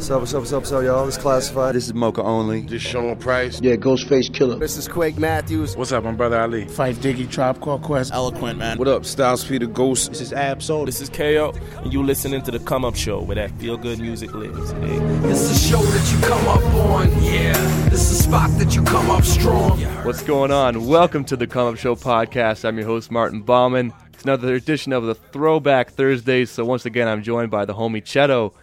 What's up, what's up, what's up, what's up, y'all? This is Classified. This is Moka Only. This Sean Price. Yeah, Ghostface Killah. This is Quake Matthews. What's up, my brother Ali? Phife Diggy, Tribe Called Quest. Eloquent, man. What up, Styles Peter Ghost? This is Ab Soul. This is KO, and you listening to the Come Up Show where that feel good music lives. Hey. It's the show that you come up on, yeah. This is a spot that you come up strong. What's going on? Welcome to the Come Up Show podcast. I'm your host, Martin Bauman. It's another edition of the Throwback Thursdays. So, once again, I'm joined by the homie Chedo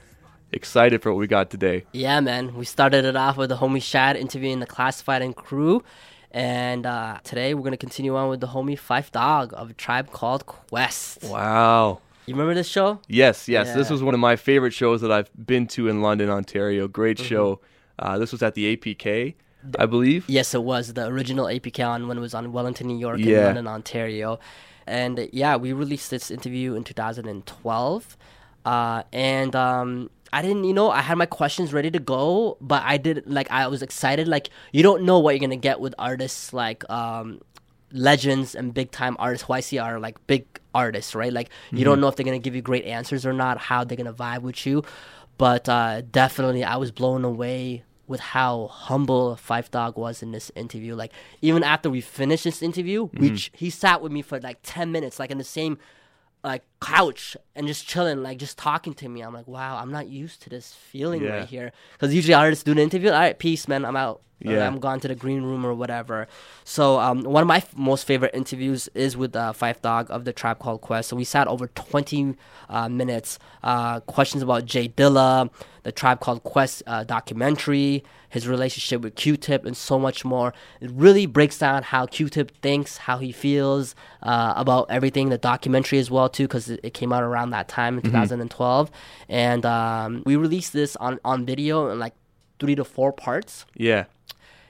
excited for what we got today. Yeah, man. We started it off with the homie Shad interviewing the classified and crew. And uh, today we're going to continue on with the homie Phife Dawg of a tribe called Quest. Wow. You remember this show? Yes, yes. Yeah. This was one of my favorite shows that I've been to in London, Ontario. Great mm-hmm. show. Uh, this was at the APK, I believe. Yes, it was. The original APK on when it was on Wellington, New York, yeah. and London, Ontario. And yeah, we released this interview in 2012. Uh, and um, I didn't, you know, I had my questions ready to go, but I did like I was excited. Like you don't know what you're gonna get with artists like um, legends and big time artists who I see are like big artists, right? Like you mm-hmm. don't know if they're gonna give you great answers or not, how they're gonna vibe with you. But uh, definitely, I was blown away with how humble Phife Dawg was in this interview. Like even after we finished this interview, mm-hmm. we he sat with me for like ten minutes, like in the same like couch and just chilling, like just talking to me. I'm like, wow, I'm not used to this feeling yeah. right here. Because usually artists do an interview. All right, peace, man. I'm out. Yeah. I'm gone to the green room or whatever. So um, one of my f- most favorite interviews is with uh, Phife Dawg of the Tribe Called Quest. So we sat over 20 uh, minutes, uh, questions about J Dilla, the Tribe Called Quest uh, documentary, his relationship with Q-Tip, and so much more. It really breaks down how Q-Tip thinks, how he feels uh, about everything. The documentary as well too, because it, it, came out around that time in mm-hmm. 2012, and um, we released this on on video in like three to four parts. Yeah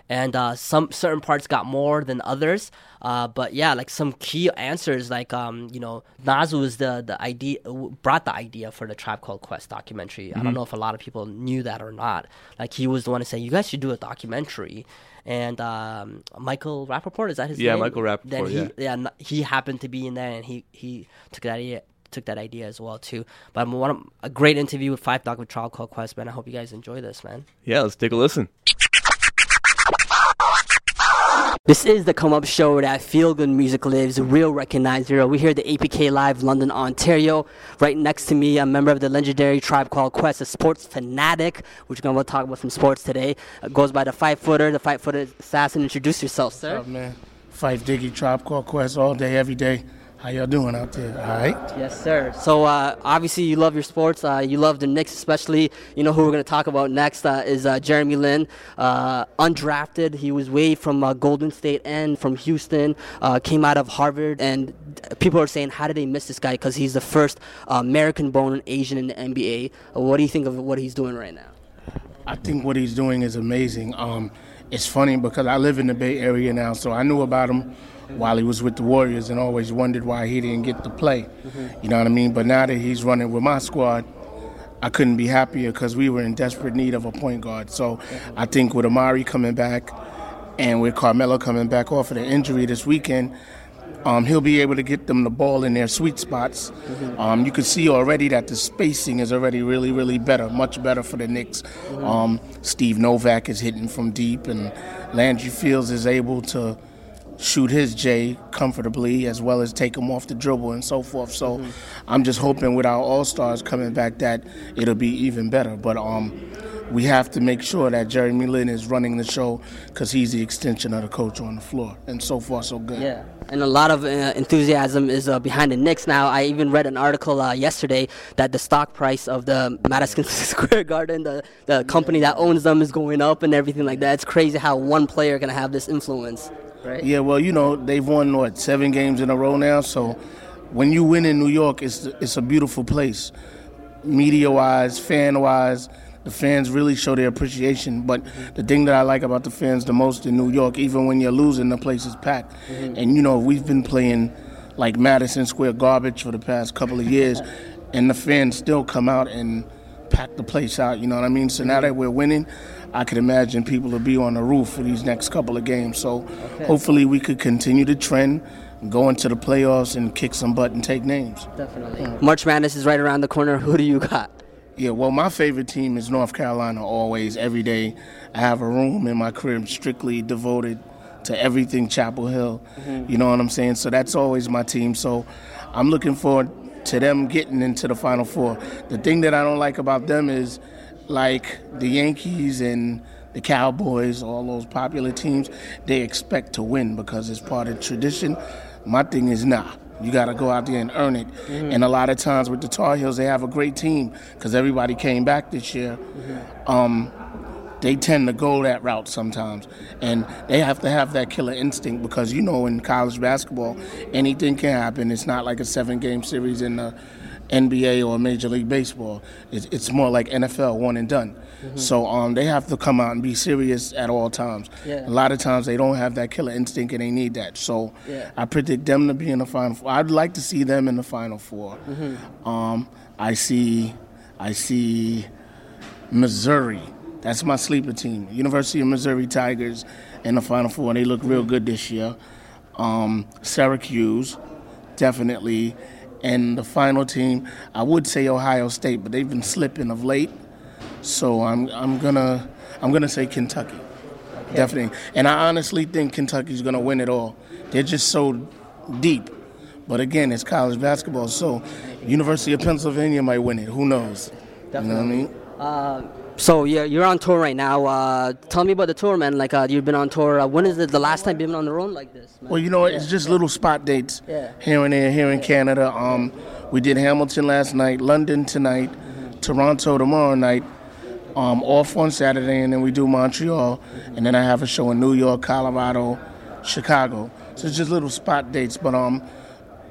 and uh, some certain parts got more than others. Uh, but yeah, like some key answers, like um, you know, Nas was the the idea brought the idea for the Tribe Called Quest documentary. Mm-hmm. I don't mm-hmm. know if a lot of people knew that or not. Like he was the one to say, "You guys should do a documentary." And um, Michael Rapaport is that his yeah, name? Yeah, Michael Rapaport. Then he, yeah. yeah, he happened to be in there, and he he took that idea took that idea as well too. But one a great interview with Phife Dawg with Tribe Called Quest, man. I hope you guys enjoy this, man. Yeah, let's take a listen. This is the Come Up Show that feel good music lives, real recognized hero. We're here at the APK Live, London, Ontario. Right next to me, a member of the legendary tribe called Quest, a sports fanatic, which we're going to talk about some sports today. Uh, goes by the five footer, the five footer assassin. Introduce yourself, sir. What's up, man? Phife Diggy, tribe called Quest, all day, every day. How y'all doing out there? All right. Yes, sir. So uh, obviously you love your sports. Uh, you love the Knicks, especially. You know who we're going to talk about next uh, is uh, Jeremy Lin, uh, undrafted. He was waived from uh, Golden State and from Houston. came out of Harvard, and people are saying, how did they miss this guy? Because he's the first American-born Asian in the NBA. what do you think of what he's doing right now? I think what he's doing is amazing. Um, it's funny because I live in the Bay Area now, so I knew about him while he was with the Warriors and always wondered why he didn't get to play. Mm-hmm. You know what I mean? But now that he's running with my squad, I couldn't be happier because we were in desperate need of a point guard. So I think with Amar'e coming back and with Carmelo coming back off of the injury this weekend, um, he'll be able to get them the ball in their sweet spots. Mm-hmm. Um, you can see already that the spacing is already really, really better, much better for the Knicks. Mm-hmm. Um, Steve Novak is hitting from deep, and Landry Fields is able to shoot his J comfortably as well as take him off the dribble and so forth. So mm-hmm. I'm just hoping with our all stars coming back that it'll be even better. But um, we have to make sure that Jeremy Lin is running the show because he's the extension of the coach on the floor. And so far, so good. Yeah. And a lot of uh, enthusiasm is uh, behind the Knicks now. I even read an article uh, yesterday that the stock price of the Madison Square Garden, the, the company that owns them, is going up and everything like that. It's crazy how one player can have this influence right? Yeah, well, you know, they've won what seven games in a row now. So when you win in New York, it's it's a beautiful place, media wise, fan wise. The fans really show their appreciation. But the thing that I like about the fans the most in New York, even when you're losing, the place is packed. Mm-hmm. And you know, we've been playing like Madison Square garbage for the past couple of years, and the fans still come out and pack the place out. You know what I mean? So now mm-hmm. that we're winning, I can imagine people will be on the roof for these next couple of games. So hopefully we could continue the trend, go into the playoffs, and kick some butt and take names. Definitely. March Madness is right around the corner. Who do you got? Yeah, well, my favorite team is North Carolina always, every day. I have a room in my crib strictly devoted to everything Chapel Hill. Mm-hmm. You know what I'm saying? So that's always my team. So I'm looking forward to them getting into the Final Four. The thing that I don't like about them is like the Yankees and the Cowboys, all those popular teams, they expect to win because it's part of tradition. My thing is nah. You got to go out there and earn it. And a lot of times with the Tar Heels, they have a great team because everybody came back this year. Um, they tend to go that route sometimes. And they have to have that killer instinct because, you know, in college basketball, anything can happen. It's not like a seven game series in the NBA or Major League Baseball. It's, it's more like NFL, one and done. So um, they have to come out and be serious at all times. Yeah. A lot of times they don't have that killer instinct and they need that. So Yeah. I predict them to be in the final four. I'd like to see them in the final 4 Um, I see, I see Missouri. That's my sleeper team. University of Missouri Tigers in the Final Four. They look real good this year. Um, Syracuse, definitely. And the final team, I would say Ohio State, but they've been slipping of late. So I'm I'm gonna I'm gonna say Kentucky, definitely. And I honestly think Kentucky's gonna win it all. They're just so deep. But again, it's college basketball, so University of Pennsylvania might win it. Who knows? You know what I mean? So yeah, you're on tour right now. Uh, tell me about the tour, man. Like uh, you've been on tour. Uh, when is it the last time you've been on the road like this? Man? Well, you know, it's just little spot dates Yeah. here and there, here in Canada. Um, we did Hamilton last night, London tonight, Toronto tomorrow night, um, off on Saturday, and then we do Montreal, and then I have a show in New York, Colorado, Chicago. So it's just little spot dates, but um,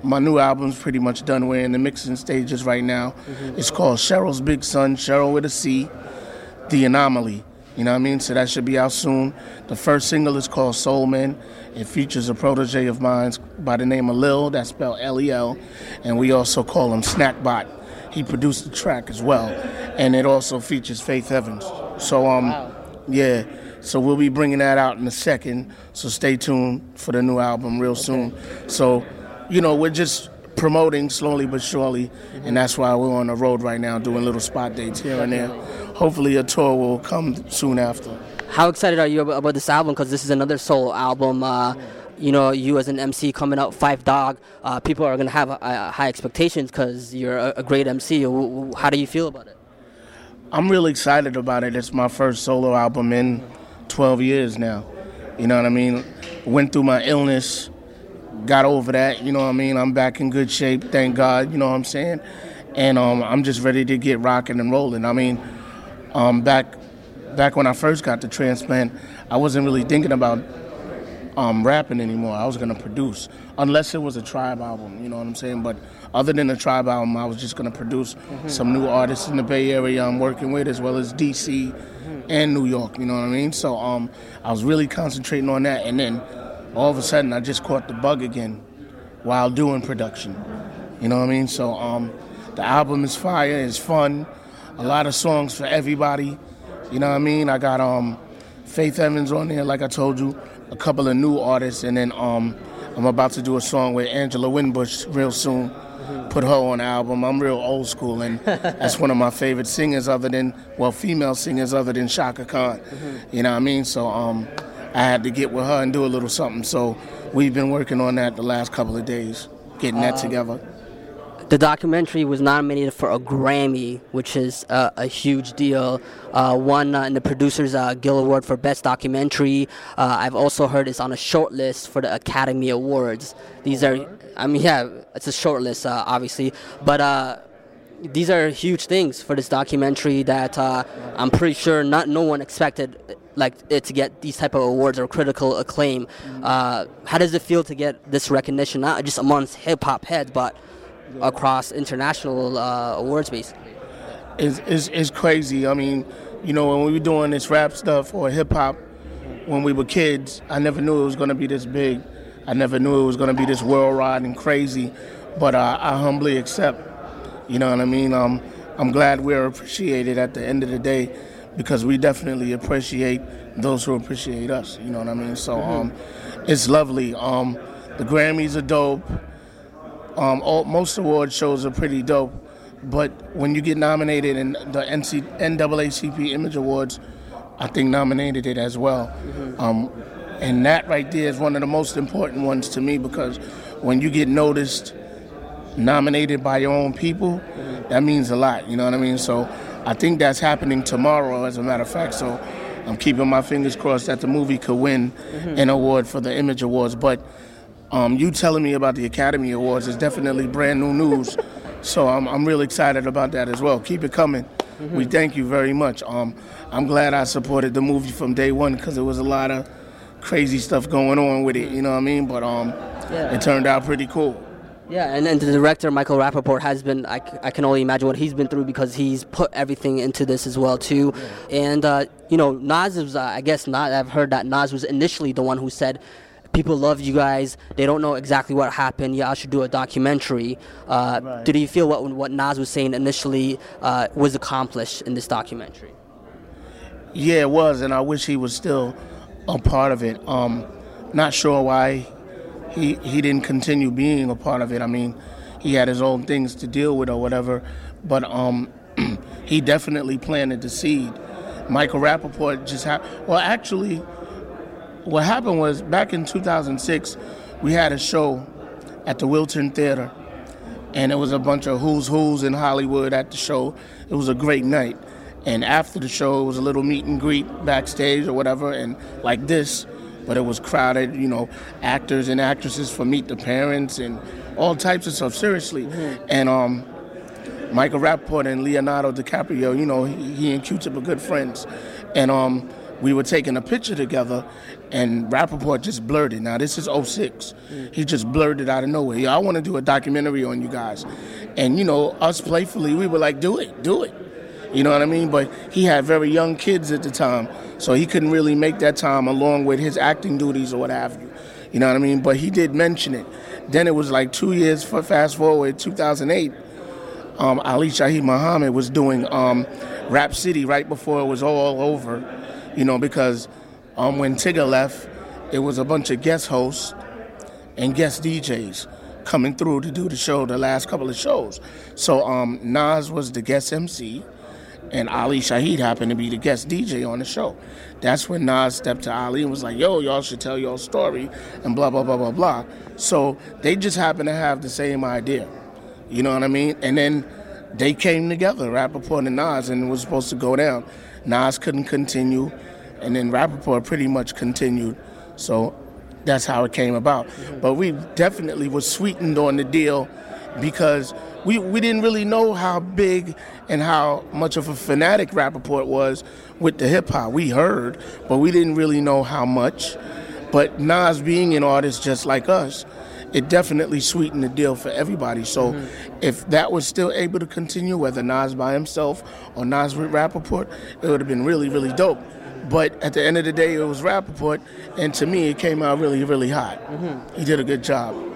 my new album's pretty much done. We're in the mixing stages right now. It's called Cheryl's Big Son, Cheryl with a C, The Anomaly. You know what I mean? So that should be out soon. The first single is called Soul Man. It features a protege of mine by the name of Lil, that's spelled L-E-L, and we also call him Snackbot. He produced the track as well, and it also features Faith Evans. So um, yeah. So we'll be bringing that out in a second. So stay tuned for the new album real soon. So, you know, we're just promoting slowly but surely, and that's why we're on the road right now doing little spot dates here and there. Hopefully, a tour will come soon after. How excited are you about, this album? Because this is another solo album. Uh, you know, you as an MC coming out, Phife Dawg. Uh, people are gonna have uh, high expectations because you're a, a great MC. How do you feel about it? I'm really excited about it. It's my first solo album in 12 years now. You know what I mean? Went through my illness, got over that. You know what I mean? I'm back in good shape, thank God. You know what I'm saying? And um, I'm just ready to get rocking and rolling. I mean, um, back back when I first got the transplant, I wasn't really thinking about um, rapping anymore. I was gonna produce, unless it was a tribe album. You know what I'm saying? But other than the tribe album, I was just gonna produce some new artists in the Bay Area I'm working with, as well as DC and New York. You know what I mean? So um, I was really concentrating on that, and then all of a sudden, I just caught the bug again while doing production. You know what I mean? So um, the album is fire. It's fun. A lot of songs for everybody. You know what I mean? I got um, Faith Evans on there, like I told you, a couple of new artists, and then um, I'm about to do a song with Angela Winbush real soon. Put her on the album. I'm real old school, and that's one of my favorite singers, other than well, female singers, other than Chaka Khan. You know what I mean? So um, I had to get with her and do a little something. So we've been working on that the last couple of days, getting that together. The documentary was nominated for a Grammy, which is uh, a huge deal. Uh, won uh, in the Producers uh, Guild Award for Best Documentary. Uh, I've also heard it's on a short list for the Academy Awards. These are, I mean, yeah, it's a short list, uh, obviously, but uh, these are huge things for this documentary that uh, I'm pretty sure not no one expected like it to get these type of awards or critical acclaim. Uh, how does it feel to get this recognition, not just amongst hip hop heads, but across international uh, awards, basically? It's, is, is crazy. I mean, you know, when we were doing this rap stuff or hip hop when we were kids, I never knew it was going to be this big. I never knew it was going to be this worldwide and crazy. But uh, I humbly accept, you know what I mean? Um, I'm glad we're appreciated at the end of the day because we definitely appreciate those who appreciate us. You know what I mean? So um, it's lovely. Um, the Grammys are dope. Um, all, most award shows are pretty dope, but when you get nominated in the NC, NAACP Image Awards, I think nominated it as well. Um, and that right there is one of the most important ones to me because when you get noticed, nominated by your own people, that means a lot. You know what I mean? So I think that's happening tomorrow, as a matter of fact. So I'm keeping my fingers crossed that the movie could win an award for the Image Awards. But um, you telling me about the Academy Awards is definitely brand new news. so I'm, I'm really excited about that as well. Keep it coming. We thank you very much. Um, I'm glad I supported the movie from day one because there was a lot of crazy stuff going on with it. You know what I mean? But um, Yeah. it turned out pretty cool. Yeah, and then the director Michael Rapaport has been. I, I can only imagine what he's been through because he's put everything into this as well too. And uh, you know, Nas was. Uh, I guess not. I've heard that Nas was initially the one who said. People love you guys. They don't know exactly what happened. Yeah, I should do a documentary. Uh, Right. Did you feel what what Nas was saying initially uh, was accomplished in this documentary? Yeah, it was, and I wish he was still a part of it. Um, not sure why he he didn't continue being a part of it. I mean, he had his own things to deal with or whatever, but um, he definitely planted the seed. Michael Rapaport just had. Well, actually, what happened was back in 2006, we had a show at the Wiltern Theater, and it was a bunch of who's who's in Hollywood at the show. It was a great night. And after the show, it was a little meet and greet backstage or whatever, and like this, but it was crowded, you know, actors and actresses for Meet the Parents and all types of stuff, seriously. And um, Michael Rapaport and Leonardo DiCaprio, you know, he, he and Q-Tip are good friends. And um, we were taking a picture together, and Rapaport just blurted. Now, this is 06. He just blurted out of nowhere. Yeah, I want to do a documentary on you guys. And, you know, us playfully, we were like, do it, do it. You know what I mean? But he had very young kids at the time, so he couldn't really make that time along with his acting duties or what have you. You know what I mean? But he did mention it. Then it was like two years for fast forward, 2008 um, Ali Shaheed Muhammad was doing um, Rap City right before it was all over, you know, because um, when Tigger left, it was a bunch of guest hosts and guest DJs coming through to do the show, the last couple of shows. So um, Nas was the guest MC, and Ali Shaheed happened to be the guest DJ on the show. That's when Nas stepped to Ali and was like, yo, y'all should tell your story, and blah, blah, blah, blah, blah. So they just happened to have the same idea. You know what I mean? And then they came together, Rapaport and Nas, and it was supposed to go down. Nas couldn't continue, and then Rapaport pretty much continued. So that's how it came about. But we definitely was sweetened on the deal because we, we didn't really know how big and how much of a fanatic Rapaport was with the hip hop. We heard, but we didn't really know how much. But Nas being an artist just like us, it definitely sweetened the deal for everybody. So mm-hmm. if that was still able to continue, whether Nas by himself or Nas with Rapaport, it would have been really, really dope. But at the end of the day, it was Rapaport, and to me, it came out really, really hot. Mm-hmm. He did a good job.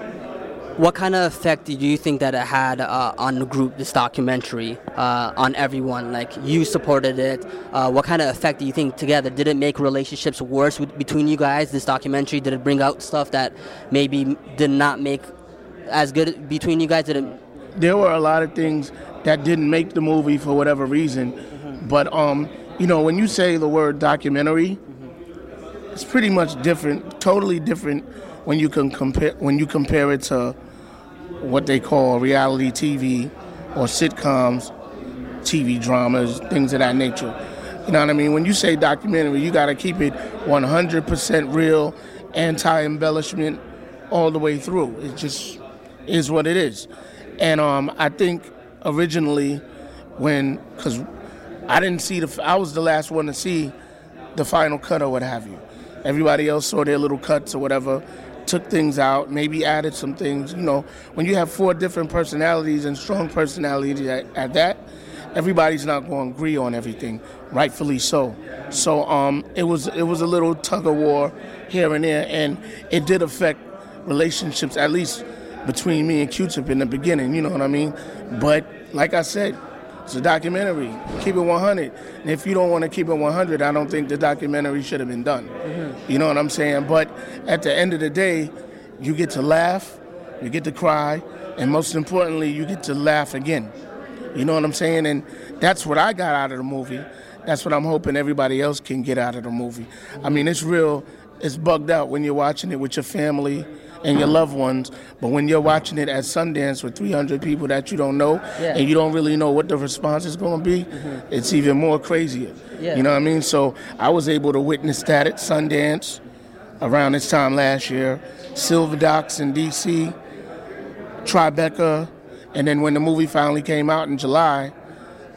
What kind of effect do you think that it had uh, on the group, this documentary, uh, on everyone? Like you supported it. Uh, what kind of effect do you think together? Did it make relationships worse with, between you guys? This documentary did it bring out stuff that maybe did not make as good between you guys? Did it? there were a lot of things that didn't make the movie for whatever reason. But um, you know, when you say the word documentary, it's pretty much different, totally different when you can compare when you compare it to what they call reality TV or sitcoms, TV dramas, things of that nature. You know what I mean? When you say documentary, you got to keep it 100% real, anti-embellishment all the way through. It just is what it is. And um, I think originally, when because I didn't see the, I was the last one to see the final cut or what have you. Everybody else saw their little cuts or whatever, took things out, maybe added some things. You know, when you have four different personalities and strong personalities at, at that, everybody's not going to agree on everything, rightfully so. So um, it was it was a little tug of war here and there, and it did affect relationships, at least between me and Q-Tip in the beginning. You know what I mean? But like I said, It's a documentary. Keep it 100. And if you don't want to keep it 100, I don't think the documentary should have been done. Mm-hmm. You know what I'm saying? But at the end of the day, you get to laugh, you get to cry, and most importantly, you get to laugh again. You know what I'm saying? And that's what I got out of the movie. That's what I'm hoping everybody else can get out of the movie. I mean, it's real, it's bugged out when you're watching it with your family and your loved ones, but when you're watching it at Sundance with 300 people that you don't know Yeah. and you don't really know what the response is going to be, mm-hmm. it's even more crazier. Yeah. You know what I mean? So I was able to witness that at Sundance around this time last year, Silver Docs in DC, Tribeca, and then when the movie finally came out in July,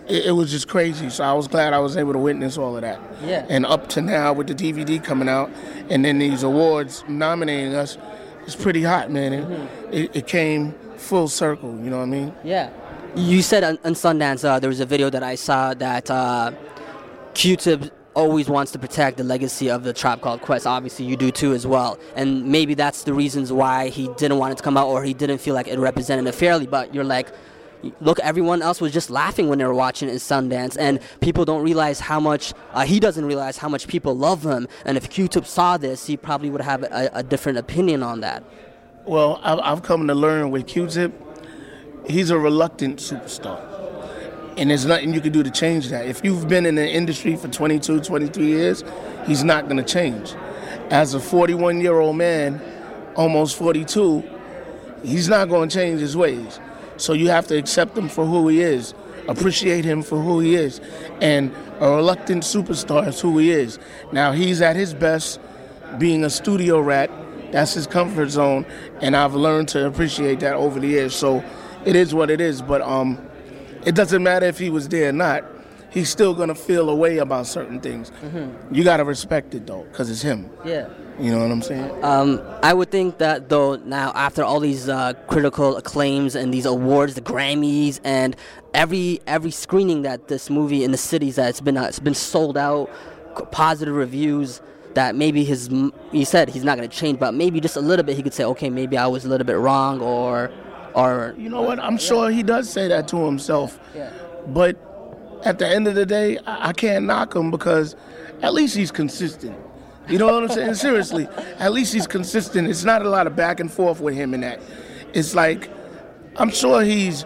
it, it was just crazy. So I was glad I was able to witness all of that. Yeah. And up to now, with the DVD coming out, and then these awards nominating us, it's pretty hot, man. It, Mm-hmm. it, it came full circle. You know what I mean? Yeah. You said on, on Sundance uh, there was a video that I saw that uh, Q-Tip always wants to protect the legacy of the Tribe Called Quest. Obviously, you do too as well. And maybe that's the reasons why he didn't want it to come out or he didn't feel like it represented it fairly. But you're like, look, everyone else was just laughing when they were watching it in Sundance, and people don't realize how much uh, he doesn't realize how much people love him. And if Q-Tip saw this, he probably would have a, a different opinion on that. Well, I've, I've come to learn with Q-Tip, he's a reluctant superstar. And there's nothing you can do to change that. If you've been in the industry for 22, 23 years, he's not going to change. As a 41 year old man, almost 42, he's not going to change his ways. So you have to accept him for who he is, appreciate him for who he is. And a reluctant superstar is who he is. Now, he's at his best being a studio rat. That's his comfort zone. And I've learned to appreciate that over the years. So it is what it is. But um, it doesn't matter if he was there or not. He's still gonna feel a way about certain things. You gotta respect it though, cause it's him. Yeah. You know what I'm saying? Um, I would think that though now after all these uh, critical acclaims and these awards, the Grammys, and every every screening that this movie in the cities that it's been uh, it's been sold out, positive reviews. That maybe his he said he's not going to change, but maybe just a little bit he could say, okay, maybe I was a little bit wrong, or or You know what? I'm sure he does say that to himself. But at the end of the day, I, I can't knock him because at least he's consistent. You know what I'm saying? Seriously, at least he's consistent. It's not a lot of back and forth with him in that. It's like I'm sure he's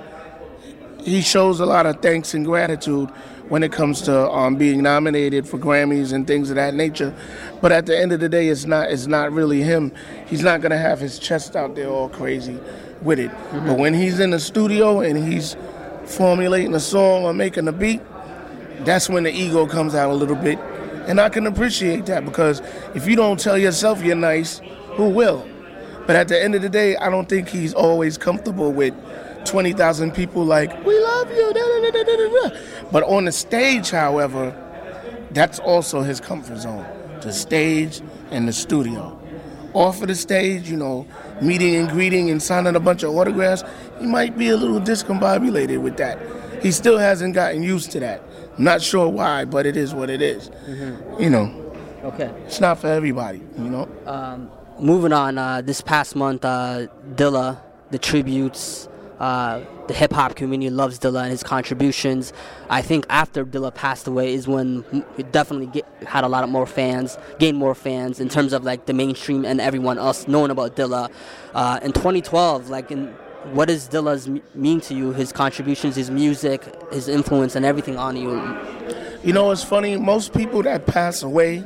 he shows a lot of thanks and gratitude when it comes to um, being nominated for Grammys and things of that nature. But at the end of the day, it's not it's not really him. He's not gonna have his chest out there all crazy with it. But when he's in the studio and he's formulating a song or making a beat, that's when the ego comes out a little bit. And I can appreciate that because if you don't tell yourself you're nice, who will? But at the end of the day, I don't think he's always comfortable with 20,000 people like, we love you. da, da, da, da, da, da." But on the stage, however, that's also his comfort zone the stage and the studio. Off of the stage, you know, meeting and greeting and signing a bunch of autographs, he might be a little discombobulated with that. He still hasn't gotten used to that. Not sure why, but it is what it is. You know, okay. it's not for everybody, you know? moving on, uh, this past month, uh, Dilla, the tributes, uh, the hip hop community loves Dilla and his contributions. I think after Dilla passed away is when he definitely get, had a lot of more fans, gained more fans in terms of like the mainstream and everyone else knowing about Dilla. Uh, in 2012, like in what does Dilla's mean to you? His contributions, his music, his influence, and everything on you. You know, it's funny. Most people that pass away,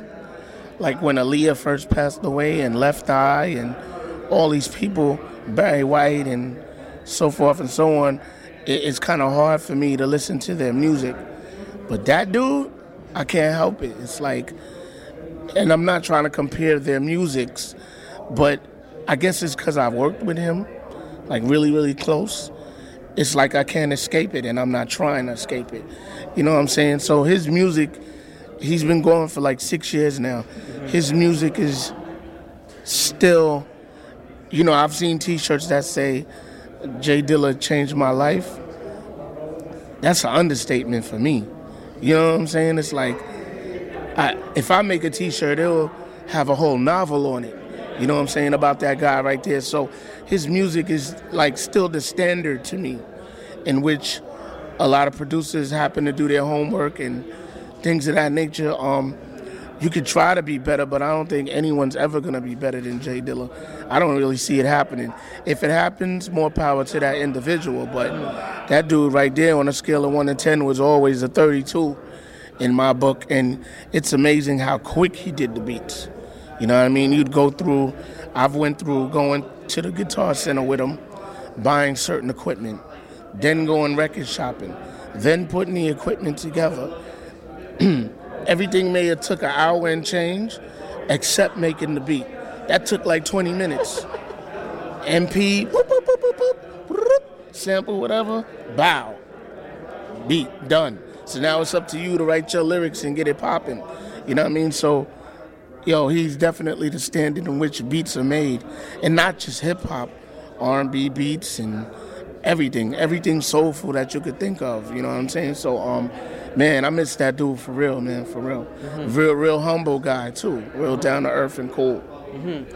like when Aaliyah first passed away, and Left Eye, and all these people, Barry White, and so forth and so on, it, it's kind of hard for me to listen to their music. But that dude, I can't help it. It's like, and I'm not trying to compare their musics, but I guess it's because I've worked with him, like really, really close it's like I can't escape it, and I'm not trying to escape it. You know what I'm saying? So his music, he's been going for like six years now. His music is still, you know, I've seen T-shirts that say "J Dilla changed my life." That's an understatement for me. You know what I'm saying? It's like, I, if I make a T-shirt, it'll have a whole novel on it. You know what I'm saying about that guy right there. So his music is like still the standard to me, in which a lot of producers happen to do their homework and things of that nature. Um, you could try to be better, but I don't think anyone's ever to be better than J Dilla. I don't really see it happening. If it happens, more power to that individual. But that dude right there on a scale of 1 to 10 was always a 32 in my book. And it's amazing how quick he did the beats. You know what I mean? You'd go through, I've went through going to the Guitar Center with them, buying certain equipment, then going record shopping, then putting the equipment together. Everything may have took an hour and change, except making the beat. That took like 20 minutes. MP, sample, whatever, bow. Beat, done. So now it's up to you to write your lyrics and get it popping. You know what I mean? So, yo, he's definitely the standard in which beats are made, and not just hip hop, R&B beats and everything, everything soulful that you could think of. You know what I'm saying? So, um, man, I miss that dude for real, man, for real. Real, real humble guy too. Real down to earth and cool. Mhm.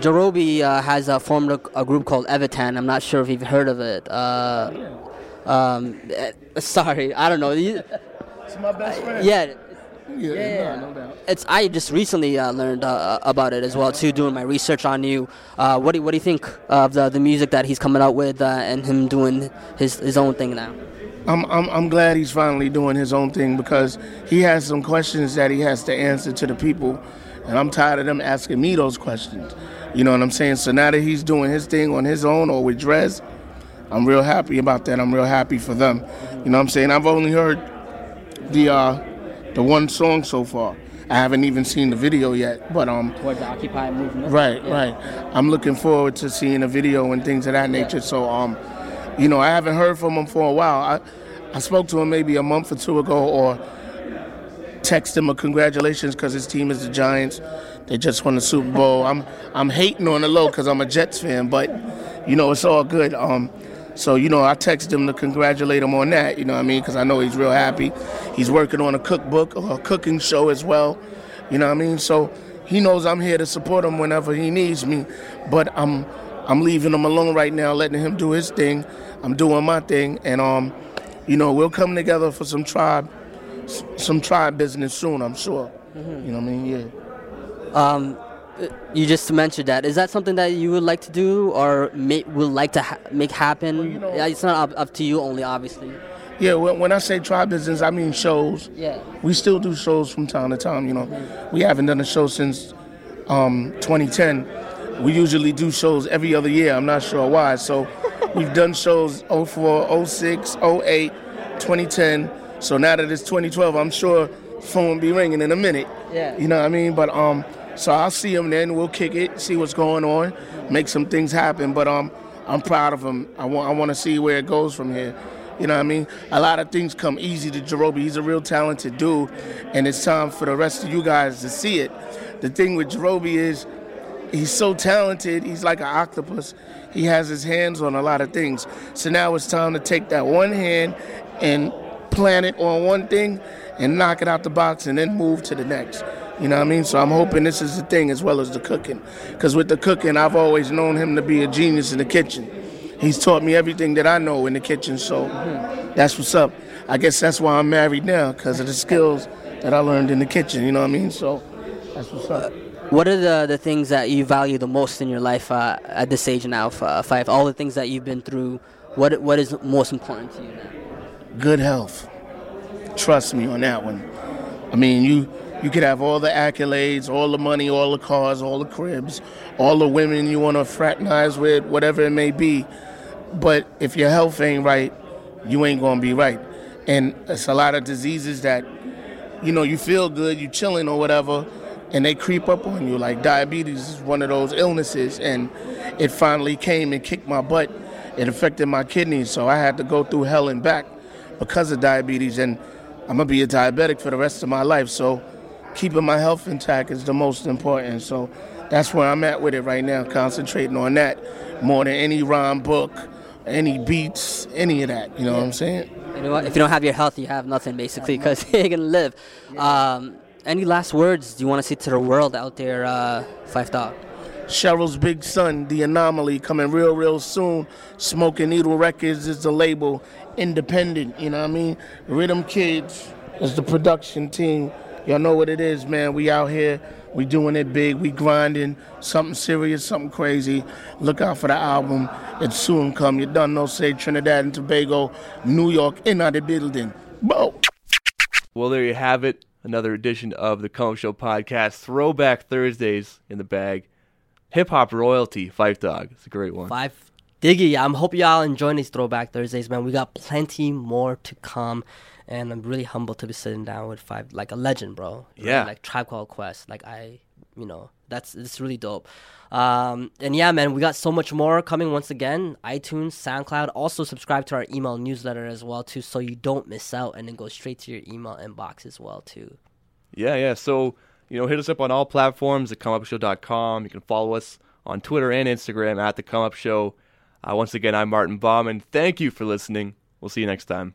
Jarobi uh, has uh, formed a, a group called Evitan. I'm not sure if you've heard of it. Uh, um, eh, sorry, I don't know. It's my best friend. yeah, yeah, yeah. No, no doubt. it's. I just recently uh, learned uh, about it as well too, doing my research on you. Uh, what do What do you think of the the music that he's coming out with uh, and him doing his his own thing now? I'm, I'm I'm glad he's finally doing his own thing because he has some questions that he has to answer to the people, and I'm tired of them asking me those questions. You know what I'm saying? So now that he's doing his thing on his own or with Dres, I'm real happy about that. I'm real happy for them. You know what I'm saying? I've only heard the uh, the one song so far. I haven't even seen the video yet, but um, Towards the Occupy movement. Right, right. I'm looking forward to seeing a video and things of that nature. So, um, you know, I haven't heard from him for a while. I, I spoke to him maybe a month or two ago, or text him a congratulations because his team is the Giants. They just won the Super Bowl. I'm I'm hating on the low because I'm a Jets fan, but you know it's all good. Um, so you know I texted him to congratulate him on that. You know what I mean? Because I know he's real happy. He's working on a cookbook or a cooking show as well. You know what I mean? So he knows I'm here to support him whenever he needs me. But I'm I'm leaving him alone right now, letting him do his thing. I'm doing my thing, and um, you know we'll come together for some tribe, some tribe business soon. I'm sure. You know what I mean? Yeah. Um, you just mentioned that. Is that something that you would like to do or may, would like to ha- make happen? you know- yeah, it's not up, up to you only, obviously. Yeah, when, when I say tribe business, I mean shows. Yeah. We still do shows from time to time, you know. We haven't done a show since um, 2010. We usually do shows every other year. I'm not sure why. So we've done shows 04, 06, 08, 2010. So now that it's 2012, I'm sure phone will be ringing in a minute. Yeah. You know what I mean? But um, so I'll see him then. We'll kick it, see what's going on, make some things happen. But um, I'm proud of him. I want I want to see where it goes from here. You know what I mean? A lot of things come easy to Jarobi. He's a real talented dude, and it's time for the rest of you guys to see it. The thing with Jarobi is he's so talented. He's like an octopus. He has his hands on a lot of things. So now it's time to take that one hand and plant it on one thing and knock it out the box and then move to the next. You know what I mean? So I'm hoping this is the thing as well as the cooking. Because with the cooking, I've always known him to be a genius in the kitchen. He's taught me everything that I know in the kitchen. So that's what's up. I guess that's why I'm married now because of the skills that I learned in the kitchen. You know what I mean? So that's what's up. What are the, the things that you value the most in your life uh, at this age now, uh, Phife? All the things that you've been through, what what is most important to you now? good health. Trust me on that one. I mean, you you could have all the accolades, all the money, all the cars, all the cribs, all the women you want to fraternize with, whatever it may be. But if your health ain't right, you ain't gonna be right. And it's a lot of diseases that, you know, you feel good, you're chilling or whatever, and they creep up on you. Like diabetes is one of those illnesses, and it finally came and kicked my butt. It affected my kidneys, so I had to go through hell and back because of diabetes, and I'm gonna be a diabetic for the rest of my life. So keeping my health intact is the most important. So that's where I'm at with it right now, concentrating on that more than any rhyme book, any beats, any of that. You know what I'm saying? You know what? If you don't have your health, you have nothing basically because you ain't gonna live. Um, any last words you want to say to the world out there, uh, Phife Dawg? Cheryl's big son, The Anomaly, coming real, real soon. Smoking Needle Records is the label. Independent, you know what I mean? Rhythm Kids is the production team. Y'all know what it is, man. We out here, we doing it big, we grinding, something serious, something crazy. Look out for the album. It's soon come. You done know, say Trinidad and Tobago, New York, in the building. Bo. Well, there you have it. Another edition of the Come Show podcast. Throwback Thursdays in the bag. Hip hop royalty, Phife Dawg. It's a great one. Phife Diggy. I'm hope y'all enjoying these Throwback Thursdays, man. We got plenty more to come, and I'm really humbled to be sitting down with Phife like a legend, bro. Right? Yeah. Like Tribe Called Quest. Like I, you know, that's it's really dope. Um, and yeah, man, we got so much more coming once again. iTunes, SoundCloud. Also subscribe to our email newsletter as well too, so you don't miss out, and then go straight to your email inbox as well too. Yeah, yeah. So, you know, hit us up on all platforms at comeupshow.com. You can follow us on Twitter and Instagram at The Come Up Show. Uh, once again, I'm Martin Bauman. Thank you for listening. We'll see you next time.